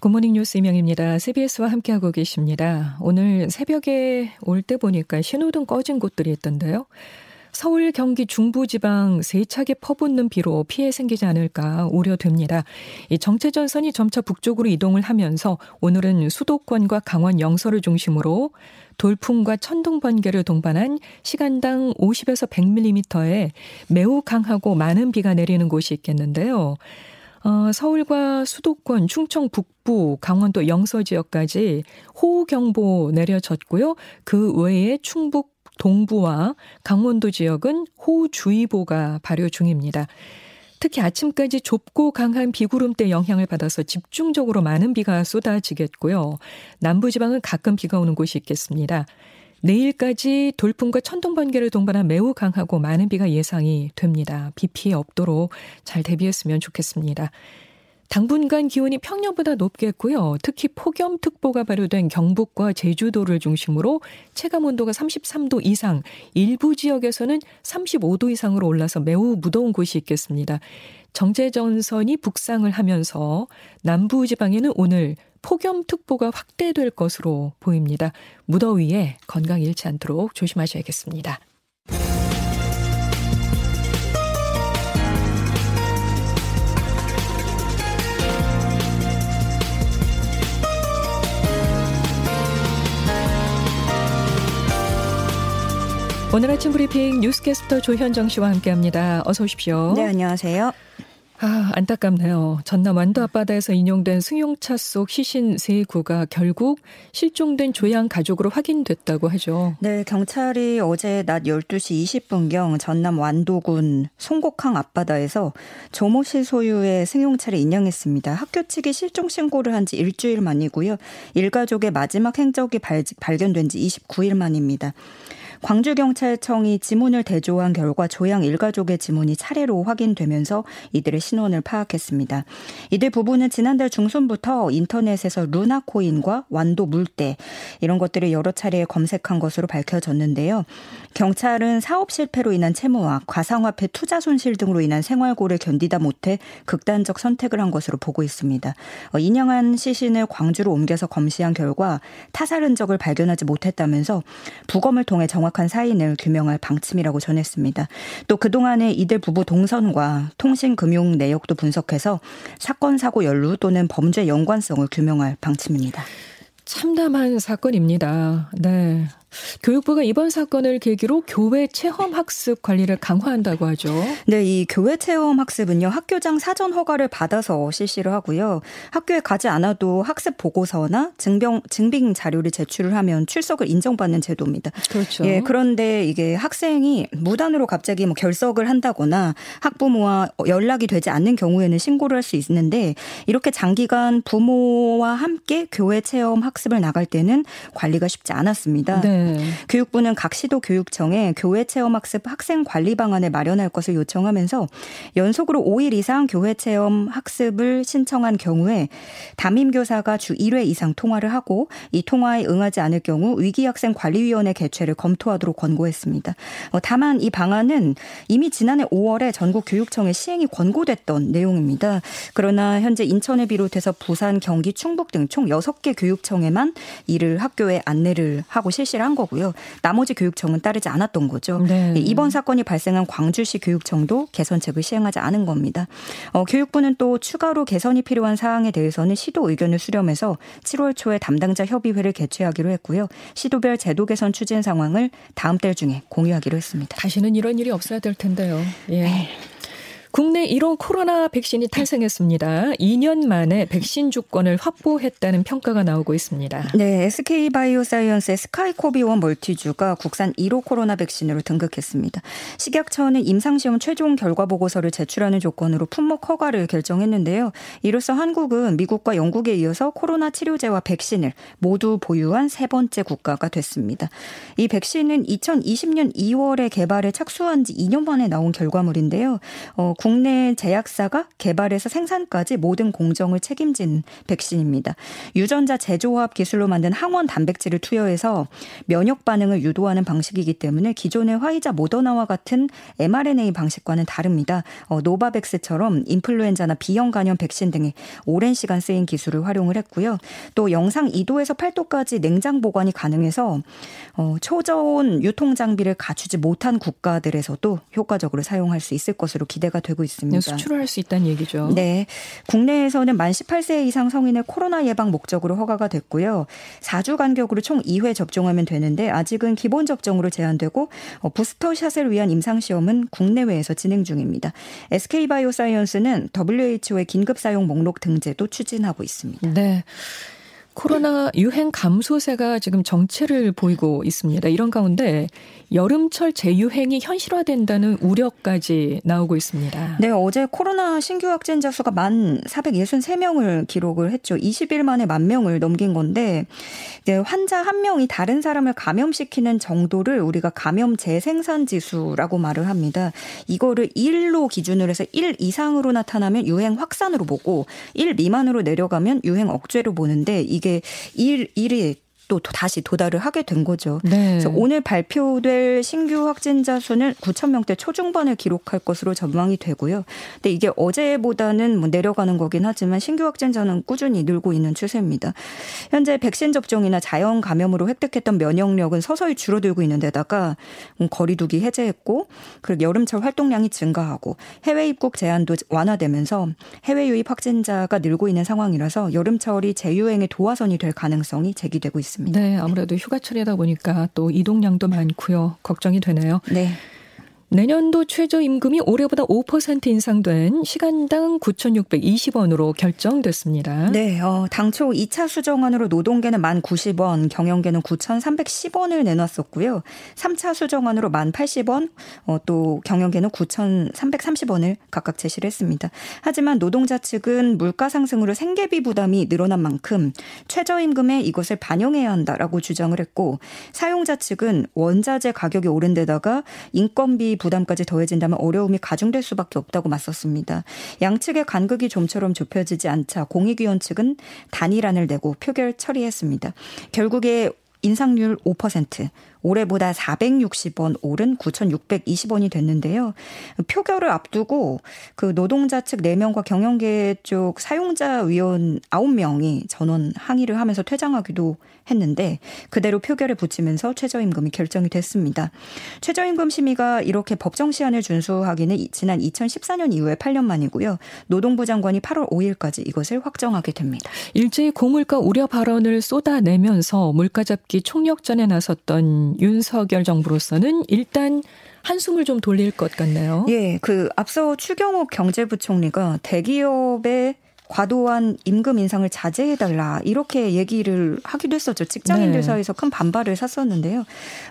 굿모닝 뉴스 이명입니다. CBS와 함께하고 계십니다. 오늘 새벽에 올 때 보니까 신호등 꺼진 곳들이 있던데요. 서울, 경기 중부지방 세차게 퍼붓는 비로 피해 생기지 않을까 우려됩니다. 이 정체전선이 점차 북쪽으로 이동을 하면서 오늘은 수도권과 강원 영서를 중심으로 돌풍과 천둥 번개를 동반한 시간당 50에서 100mm의 매우 강하고 많은 비가 내리는 곳이 있겠는데요. 어, 서울과 수도권, 충청 북부, 강원도 영서 지역까지 호우경보 내려졌고요. 그 외에 충북 동부와 강원도 지역은 호우주의보가 발효 중입니다. 특히 아침까지 좁고 강한 비구름대 영향을 받아서 집중적으로 많은 비가 쏟아지겠고요. 남부지방은 가끔 비가 오는 곳이 있겠습니다. 내일까지 돌풍과 천둥 번개를 동반한 매우 강하고 많은 비가 예상이 됩니다. 비 피해 없도록 잘 대비했으면 좋겠습니다. 당분간 기온이 평년보다 높겠고요. 특히 폭염특보가 발효된 경북과 제주도를 중심으로 체감 온도가 33도 이상, 일부 지역에서는 35도 이상으로 올라서 매우 무더운 곳이 있겠습니다. 정제전선이 북상을 하면서 남부 지방에는 오늘 폭염특보가 확대될 것으로 보입니다. 무더위에 건강 잃지 않도록 조심하셔야겠습니다. 오늘 아침 브리핑 뉴스캐스터 조현정 씨와 함께합니다. 어서 오십시오. 네, 안녕하세요. 아, 안타깝네요. 전남 완도 앞바다에서 인용된 승용차 속 시신 세 구가 결국 실종된 조양 가족으로 확인됐다고 하죠. 네, 경찰이 어제 낮 12시 20분경 전남 완도군 송곡항 앞바다에서 조모 씨 소유의 승용차를 인양했습니다. 학교 측이 실종 신고를 한 지 일주일 만이고요. 일가족의 마지막 행적이 발, 발견된 지 29일 만입니다. 광주경찰청이 지문을 대조한 결과 조양 일가족의 지문이 차례로 확인되면서 이들의 신원을 파악했습니다. 이들 부부는 지난달 중순부터 인터넷에서 루나코인과 완도 물대 이런 것들을 여러 차례 검색한 것으로 밝혀졌는데요. 경찰은 사업 실패로 인한 채무와 가상화폐 투자 손실 등으로 인한 생활고를 견디다 못해 극단적 선택을 한 것으로 보고 있습니다. 어, 인양한 시신을 광주로 옮겨서 검시한 결과 타살 흔적을 발견하지 못했다면서 부검을 통해 정확 정확한 사인을 규명할 방침이라고 전했습니다. 또 그동안의 이들 부부 동선과 통신 금융 내역도 분석해서 사건 사고 연루 또는 범죄 연관성을 규명할 방침입니다. 참담한 사건입니다. 네. 교육부가 이번 사건을 계기로 교회 체험 학습 관리를 강화한다고 하죠. 네, 이 교회 체험 학습은요. 학교장 사전 허가를 받아서 실시를 하고요. 학교에 가지 않아도 학습 보고서나 증병 증빙 자료를 제출을 하면 출석을 인정받는 제도입니다. 그렇죠. 예, 그런데 이게 학생이 무단으로 갑자기 뭐 결석을 한다거나 학부모와 연락이 되지 않는 경우에는 신고를 할 수 있는데 이렇게 장기간 부모와 함께 교회 체험 학습을 나갈 때는 관리가 쉽지 않았습니다. 네. 네. 교육부는 각 시도 교육청에 교회 체험 학습 학생 관리 방안을 마련할 것을 요청하면서 연속으로 5일 이상 교회 체험 학습을 신청한 경우에 담임 교사가 주 1회 이상 통화를 하고 이 통화에 응하지 않을 경우 위기 학생 관리위원회 개최를 검토하도록 권고했습니다. 어, 다만 이 방안은 이미 지난해 5월에 전국 교육청에 시행이 권고됐던 내용입니다. 그러나 현재 인천을 비롯해서 부산, 경기, 충북 등 총 6개 교육청에만 이를 학교에 안내를 하고 실시를 한 거고요. 나머지 교육청은 따르지 않았던 거죠. 네. 예, 이번 사건이 발생한 광주시 교육청도 개선책을 시행하지 않은 겁니다. 어, 교육부는 또 추가로 개선이 필요한 사항에 대해서는 시도 의견을 수렴해서 7월 초에 담당자 협의회를 개최하기로 했고요. 시도별 제도 개선 추진 상황을 다음 달 중에 공유하기로 했습니다. 다시는 이런 일이 없어야 될 텐데요. 예. 네. 국내 1호 코로나 백신이 탄생했습니다. 2년 만에 백신 주권을 확보했다는 평가가 나오고 있습니다. 네, SK 바이오사이언스의 스카이코비원 멀티주가 국산 1호 코로나 백신으로 등극했습니다. 식약처는 임상시험 최종 결과 보고서를 제출하는 조건으로 품목 허가를 결정했는데요. 이로써 한국은 미국과 영국에 이어서 코로나 치료제와 백신을 모두 보유한 세 번째 국가가 됐습니다. 이 백신은 2020년 2월에 개발에 착수한 지 2년 만에 나온 결과물인데요. 어, 국내 제약사가 개발해서 생산까지 모든 공정을 책임진 백신입니다. 유전자 제조합 기술로 만든 항원 단백질을 투여해서 면역 반응을 유도하는 방식이기 때문에 기존의 화이자 모더나와 같은 mRNA 방식과는 다릅니다. 어, 노바백스처럼 인플루엔자나 비형 간염 백신 등에 오랜 시간 쓰인 기술을 활용을 했고요. 또 영상 2도에서 8도까지 냉장 보관이 가능해서 어, 초저온 유통 장비를 갖추지 못한 국가들에서도 효과적으로 사용할 수 있을 것으로 기대가 되고 있습니다. 수출을 할 수 있다는 얘기죠. 네. 국내에서는 만 18세 이상 성인의 코로나 예방 목적으로 허가가 됐고요. 4주 간격으로 총 2회 접종하면 되는데 아직은 기본 접종으로 제한되고 어, 부스터샷을 위한 임상 시험은 국내외에서 진행 중입니다. SK바이오사이언스는 WHO의 긴급 사용 목록 등재도 추진하고 있습니다. 네. 코로나 유행 감소세가 지금 정체를 보이고 있습니다. 이런 가운데 여름철 재유행이 현실화된다는 우려까지 나오고 있습니다. 네, 어제 코로나 신규 확진자 수가 만 463명을 기록을 했죠. 20일 만에 만 명을 넘긴 건데 환자 한 명이 다른 사람을 감염시키는 정도를 우리가 감염 재생산 지수라고 말을 합니다. 이거를 1로 기준으로 해서 1 이상으로 나타나면 유행 확산으로 보고 1 미만으로 내려가면 유행 억제로 보는데 이게 이게 일 일이 또 다시 도달을 하게 된 거죠. 네. 그래서 오늘 발표될 신규 확진자 수는 9천 명대 초중반을 기록할 것으로 전망이 되고요. 근데 이게 어제보다는 뭐 내려가는 거긴 하지만 신규 확진자는 꾸준히 늘고 있는 추세입니다. 현재 백신 접종이나 자연 감염으로 획득했던 면역력은 서서히 줄어들고 있는 데다가 음, 거리두기 해제했고 그리고 여름철 활동량이 증가하고 해외 입국 제한도 완화되면서 해외 유입 확진자가 늘고 있는 상황이라서 여름철이 재유행의 도화선이 될 가능성이 제기되고 있습니다. 있습니다. 네, 아무래도 휴가철이다 보니까 또 이동량도 많고요. 걱정이 되네요. 네. 내년도 최저임금이 올해보다 5% 인상된 시간당 9,620원으로 결정됐습니다. 네, 어, 당초 2차 수정안으로 노동계는 1,090원, 경영계는 9,310원을 내놨었고요. 3차 수정안으로 1,080원, 어, 또 경영계는 9,330원을 각각 제시를 했습니다. 하지만 노동자 측은 물가 상승으로 생계비 부담이 늘어난 만큼 최저임금에 이것을 반영해야 한다라고 주장을 했고 사용자 측은 원자재 가격이 오른 데다가 인건비 부담까지 더해진다면 어려움이 가중될 수밖에 없다고 맞섰습니다. 양측의 간극이 좀처럼 좁혀지지 않자 공익위원 측은 단일안을 내고 표결 처리했습니다. 결국에 인상률 5%, 올해보다 460원 오른 9,620원이 됐는데요. 표결을 앞두고 그 노동자 측 4명과 경영계 쪽 사용자 위원 9명이 전원 항의를 하면서 퇴장하기도 했는데 그대로 표결에 붙이면서 최저임금이 결정이 됐습니다. 최저임금 심의가 이렇게 법정 시한을 준수하기는 지난 2014년 이후에 8년 만이고요. 노동부 장관이 8월 5일까지 이것을 확정하게 됩니다. 일제히 고물가 우려 발언을 쏟아내면서 물가 잡기 총력전에 나섰던 윤석열 정부로서는 일단 한숨을 좀 돌릴 것 같네요. 예, 그 앞서 추경호 경제부총리가 대기업의 과도한 임금 인상을 자제해달라 이렇게 얘기를 하기도 했었죠. 직장인들 네. 사이에서 큰 반발을 샀었는데요.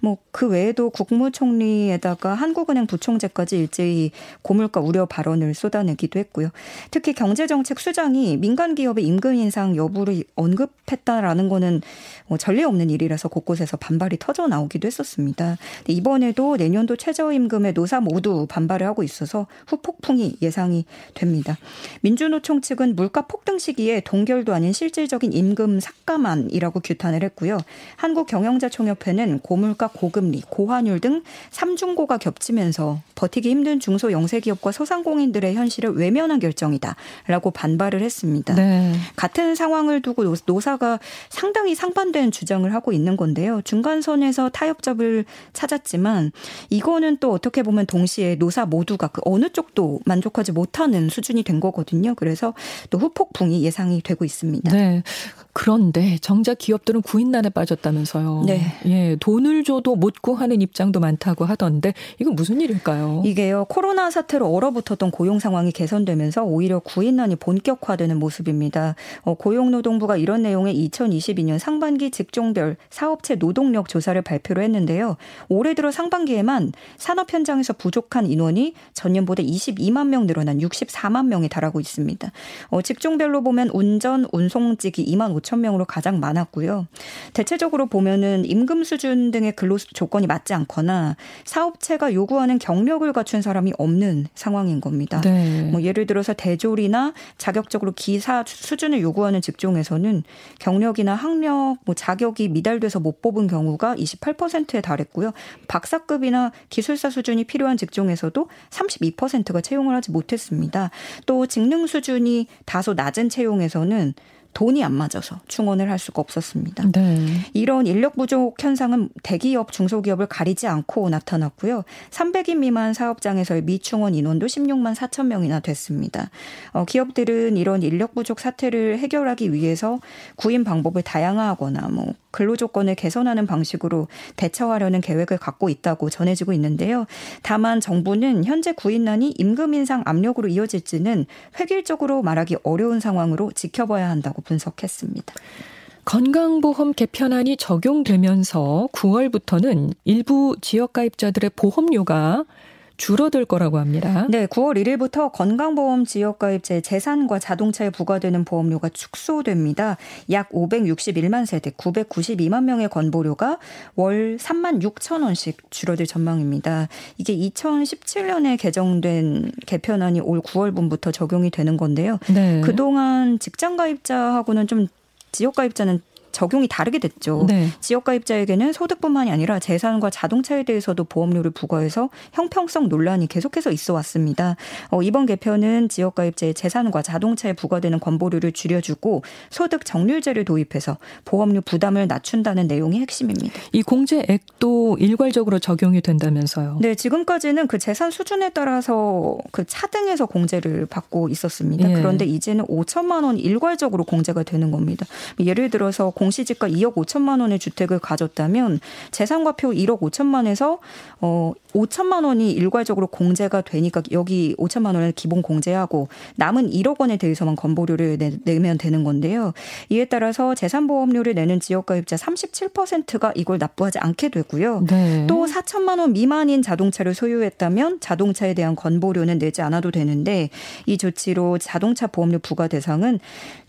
뭐 그 외에도 국무총리에다가 한국은행 부총재까지 일제히 고물가 우려 발언을 쏟아내기도 했고요. 특히 경제정책 수장이 민간 기업의 임금 인상 여부를 언급했다라는 거는 뭐 전례 없는 일이라서 곳곳에서 반발이 터져 나오기도 했었습니다. 이번에도 내년도 최저임금에 노사 모두 반발을 하고 있어서 후폭풍이 예상이 됩니다. 민주노총 측은 물가 폭등 시기에 동결도 아닌 실질적인 임금 삭감안이라고 규탄을 했고요. 한국경영자총협회는 고물가, 고금리, 고환율 등 삼중고가 겹치면서 버티기 힘든 중소 영세기업과 소상공인들의 현실을 외면한 결정이다라고 반발을 했습니다. 네. 같은 상황을 두고 노사가 상당히 상반된 주장을 하고 있는 건데요. 중간선에서 타협점을 찾았지만 이거는 또 어떻게 보면 동시에 노사 모두가 그 어느 쪽도 만족하지 못하는 수준이 된 거거든요. 그래서 또 후폭풍이 예상이 되고 있습니다. 네. 그런데 정작 기업들은 구인난에 빠졌다면서요. 네. 예, 돈을 줘도 못 구하는 입장도 많다고 하던데 이건 무슨 일일까요? 이게요. 코로나 사태로 얼어붙었던 고용 상황이 개선되면서 오히려 구인난이 본격화되는 모습입니다. 어, 고용노동부가 이런 내용의 2022년 상반기 직종별 사업체 노동력 조사를 발표를 했는데요. 올해 들어 상반기에만 산업 현장에서 부족한 인원이 전년보다 22만 명 늘어난 64만 명에 달하고 있습니다. 어, 직종별로 보면 운전, 운송직이 2만 5천 명으로 가장 많았고요. 대체적으로 보면은 임금 수준 등의 근로 조건이 맞지 않거나 사업체가 요구하는 경력을 갖춘 사람이 없는 상황인 겁니다. 네. 뭐 예를 들어서 대졸이나 자격적으로 기사 수준을 요구하는 직종에서는 경력이나 학력, 뭐 자격이 미달돼서 못 뽑은 경우가 28%에 달했고요. 박사급이나 기술사 수준이 필요한 직종에서도 32%가 채용을 하지 못했습니다. 또 직능 수준이 다소 낮은 채용에서는 돈이 안 맞아서 충원을 할 수가 없었습니다. 네. 이런 인력 부족 현상은 대기업, 중소기업을 가리지 않고 나타났고요. 300인 미만 사업장에서의 미충원 인원도 16만 4천 명이나 됐습니다. 어, 기업들은 이런 인력 부족 사태를 해결하기 위해서 구인 방법을 다양화하거나 뭐 근로 조건을 개선하는 방식으로 대처하려는 계획을 갖고 있다고 전해지고 있는데요. 다만 정부는 현재 구인난이 임금 인상 압력으로 이어질지는 획일적으로 말하기 어려운 상황으로 지켜봐야 한다고 분석했습니다. 건강보험 개편안이 적용되면서 9월부터는 일부 지역가입자들의 보험료가 줄어들 거라고 합니다. 네, 9월 1일부터 건강보험 지역가입자의 재산과 자동차에 부과되는 보험료가 축소됩니다. 약 561만 세대, 992만 명의 건보료가 월 3만 6천 원씩 줄어들 전망입니다. 이게 2017년에 개정된 개편안이 올 9월분부터 적용이 되는 건데요. 네. 그동안 직장가입자하고는 좀 지역가입자는 적용이 다르게 됐죠. 네. 지역가입자에게는 소득뿐만이 아니라 재산과 자동차에 대해서도 보험료를 부과해서 형평성 논란이 계속해서 있어 왔습니다. 어, 이번 개편은 지역가입자의 재산과 자동차에 부과되는 건보료를 줄여주고 소득 정률제를 도입해서 보험료 부담을 낮춘다는 내용이 핵심입니다. 이 공제액도 일괄적으로 적용이 된다면서요? 네, 지금까지는 그 재산 수준에 따라서 그 차등해서 공제를 받고 있었습니다. 예. 그런데 이제는 5천만 원 일괄적으로 공제가 되는 겁니다. 예를 들어서 공 시지가 2억 5천만 원의 주택을 가졌다면 재산과표 1억 5천만 에서 어 5천만 원이 일괄적으로 공제가 되니까 여기 5천만 원을 기본 공제하고 남은 1억 원에 대해서만 건보료를 내, 면 되는 건데요. 이에 따라서 재산보험료를 내는 지역가입자 37%가 이걸 납부하지 않게 되고요. 네. 또 4천만 원 미만인 자동차를 소유했다면 자동차에 대한 건보료는 내지 않아도 되는데 이 조치로 자동차 보험료 부과 대상은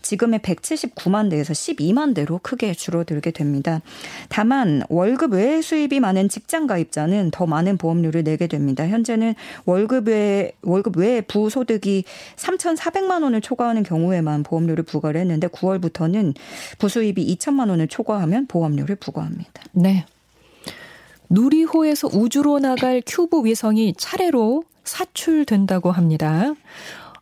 지금의 179만 대에서 12만 대로 크게 줄어들게 됩니다. 다만 월급 외 수입이 많은 직장 가입자는 더 많은 보험료를 내게 됩니다. 현재는 월급 외 월급 외 부소득이 3,400만 원을 초과하는 경우에만 보험료를 부과를 했는데 9월부터는 부수입이 2천만 원을 초과하면 보험료를 부과합니다. 네. 누리호에서 우주로 나갈 큐브 위성이 차례로 사출된다고 합니다.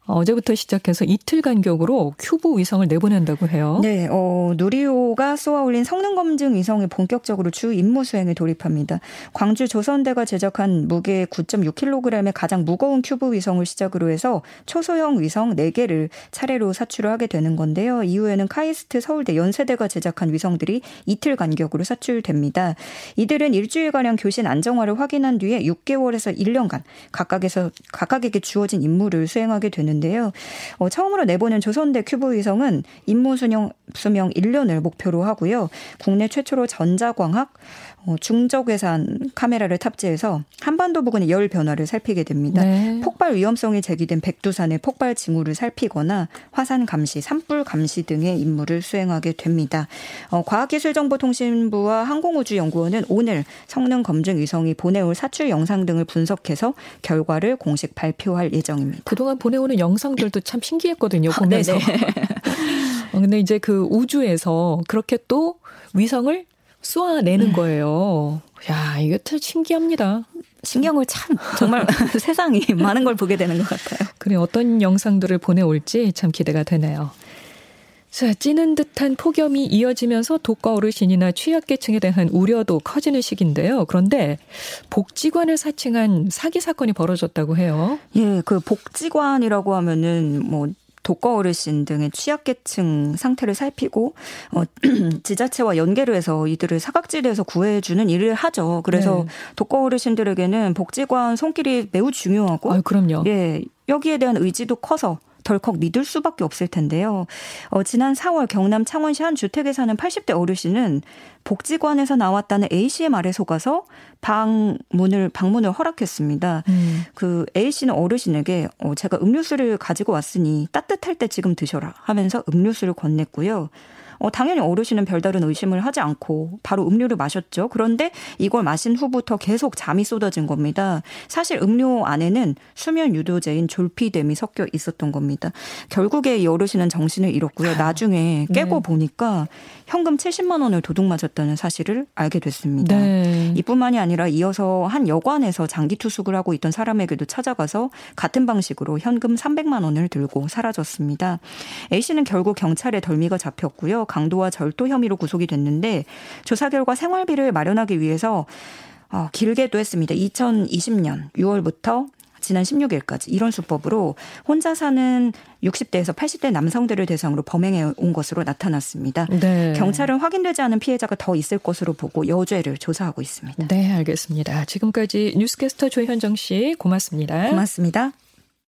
어제부터 시작해서 이틀 간격으로 큐브 위성을 내보낸다고 해요. 네, 어, 누리호가 쏘아 올린 성능 검증 위성이 본격적으로 주 임무 수행에 돌입합니다. 광주 조선대가 제작한 무게 9.6kg의 가장 무거운 큐브 위성을 시작으로 해서 초소형 위성 4개를 차례로 사출을 하게 되는 건데요. 이후에는 카이스트 서울대 연세대가 제작한 위성들이 이틀 간격으로 사출됩니다. 이들은 일주일가량 교신 안정화를 확인한 뒤에 6개월에서 1년간 각각에서 각각에게 주어진 임무를 수행하게 되는 있는데요. 어, 처음으로 내보낸 조선대 큐브 위성은 임무 수명, 수명 1년을 목표로 하고요. 국내 최초로 전자광학 어, 중적외산 카메라를 탑재해서 한반도 부근의 열 변화를 살피게 됩니다. 네. 폭발 위험성이 제기된 백두산의 폭발 징후를 살피거나 화산 감시, 산불 감시 등의 임무를 수행하게 됩니다. 어, 과학기술정보통신부와 항공우주연구원은 오늘 성능 검증 위성이 보내올 사출 영상 등을 분석해서 결과를 공식 발표할 예정입니다. 그동안 보내오는 영상들도 참 신기했거든요. 아, 보면서. 아, 어, 근데 이제 그 우주에서 그렇게 또 위성을 쏘아내는 네. 거예요. 야, 이게 참 신기합니다. 신경을 참 정말 세상이 많은 걸 보게 되는 것 같아요. 그래 어떤 영상들을 보내올지 참 기대가 되네요. 자, 찌는 듯한 폭염이 이어지면서 독거 어르신이나 취약계층에 대한 우려도 커지는 시기인데요. 그런데 복지관을 사칭한 사기 사건이 벌어졌다고 해요. 예, 그 복지관이라고 하면은 뭐 독거 어르신 등의 취약계층 상태를 살피고 어, 지자체와 연계를 해서 이들을 사각지대에서 구해주는 일을 하죠. 그래서 네. 독거 어르신들에게는 복지관 손길이 매우 중요하고, 아, 그럼요. 예, 여기에 대한 의지도 커서 덜컥 믿을 수밖에 없을 텐데요. 어, 지난 4월 경남 창원시 한 주택에 사는 80대 어르신은 복지관에서 나왔다는 A씨의 말에 속아서 방문을 방문을 허락했습니다. 음. 그 A씨는 어르신에게 어, 제가 음료수를 가지고 왔으니 따뜻할 때 지금 드셔라 하면서 음료수를 건넸고요. 어, 당연히 어르신은 별다른 의심을 하지 않고 바로 음료를 마셨죠. 그런데 이걸 마신 후부터 계속 잠이 쏟아진 겁니다. 사실 음료 안에는 수면 유도제인 졸피뎀이 섞여 있었던 겁니다. 결국에 이 어르신은 정신을 잃었고요. 나중에 깨고 네. 보니까 현금 70만 원을 도둑 맞았다는 사실을 알게 됐습니다. 네. 이뿐만이 아니라 이어서 한 여관에서 장기 투숙을 하고 있던 사람에게도 찾아가서 같은 방식으로 현금 300만 원을 들고 사라졌습니다. A 씨는 결국 경찰에 덜미가 잡혔고요. 강도와 절도 혐의로 구속이 됐는데 조사 결과 생활비를 마련하기 위해서 어, 길게도 했습니다. 2020년 6월부터 지난 16일까지 이런 수법으로 혼자 사는 60대에서 80대 남성들을 대상으로 범행해 온 것으로 나타났습니다. 네. 경찰은 확인되지 않은 피해자가 더 있을 것으로 보고 여죄를 조사하고 있습니다. 네, 알겠습니다. 지금까지 뉴스캐스터 조현정 씨 고맙습니다. 고맙습니다.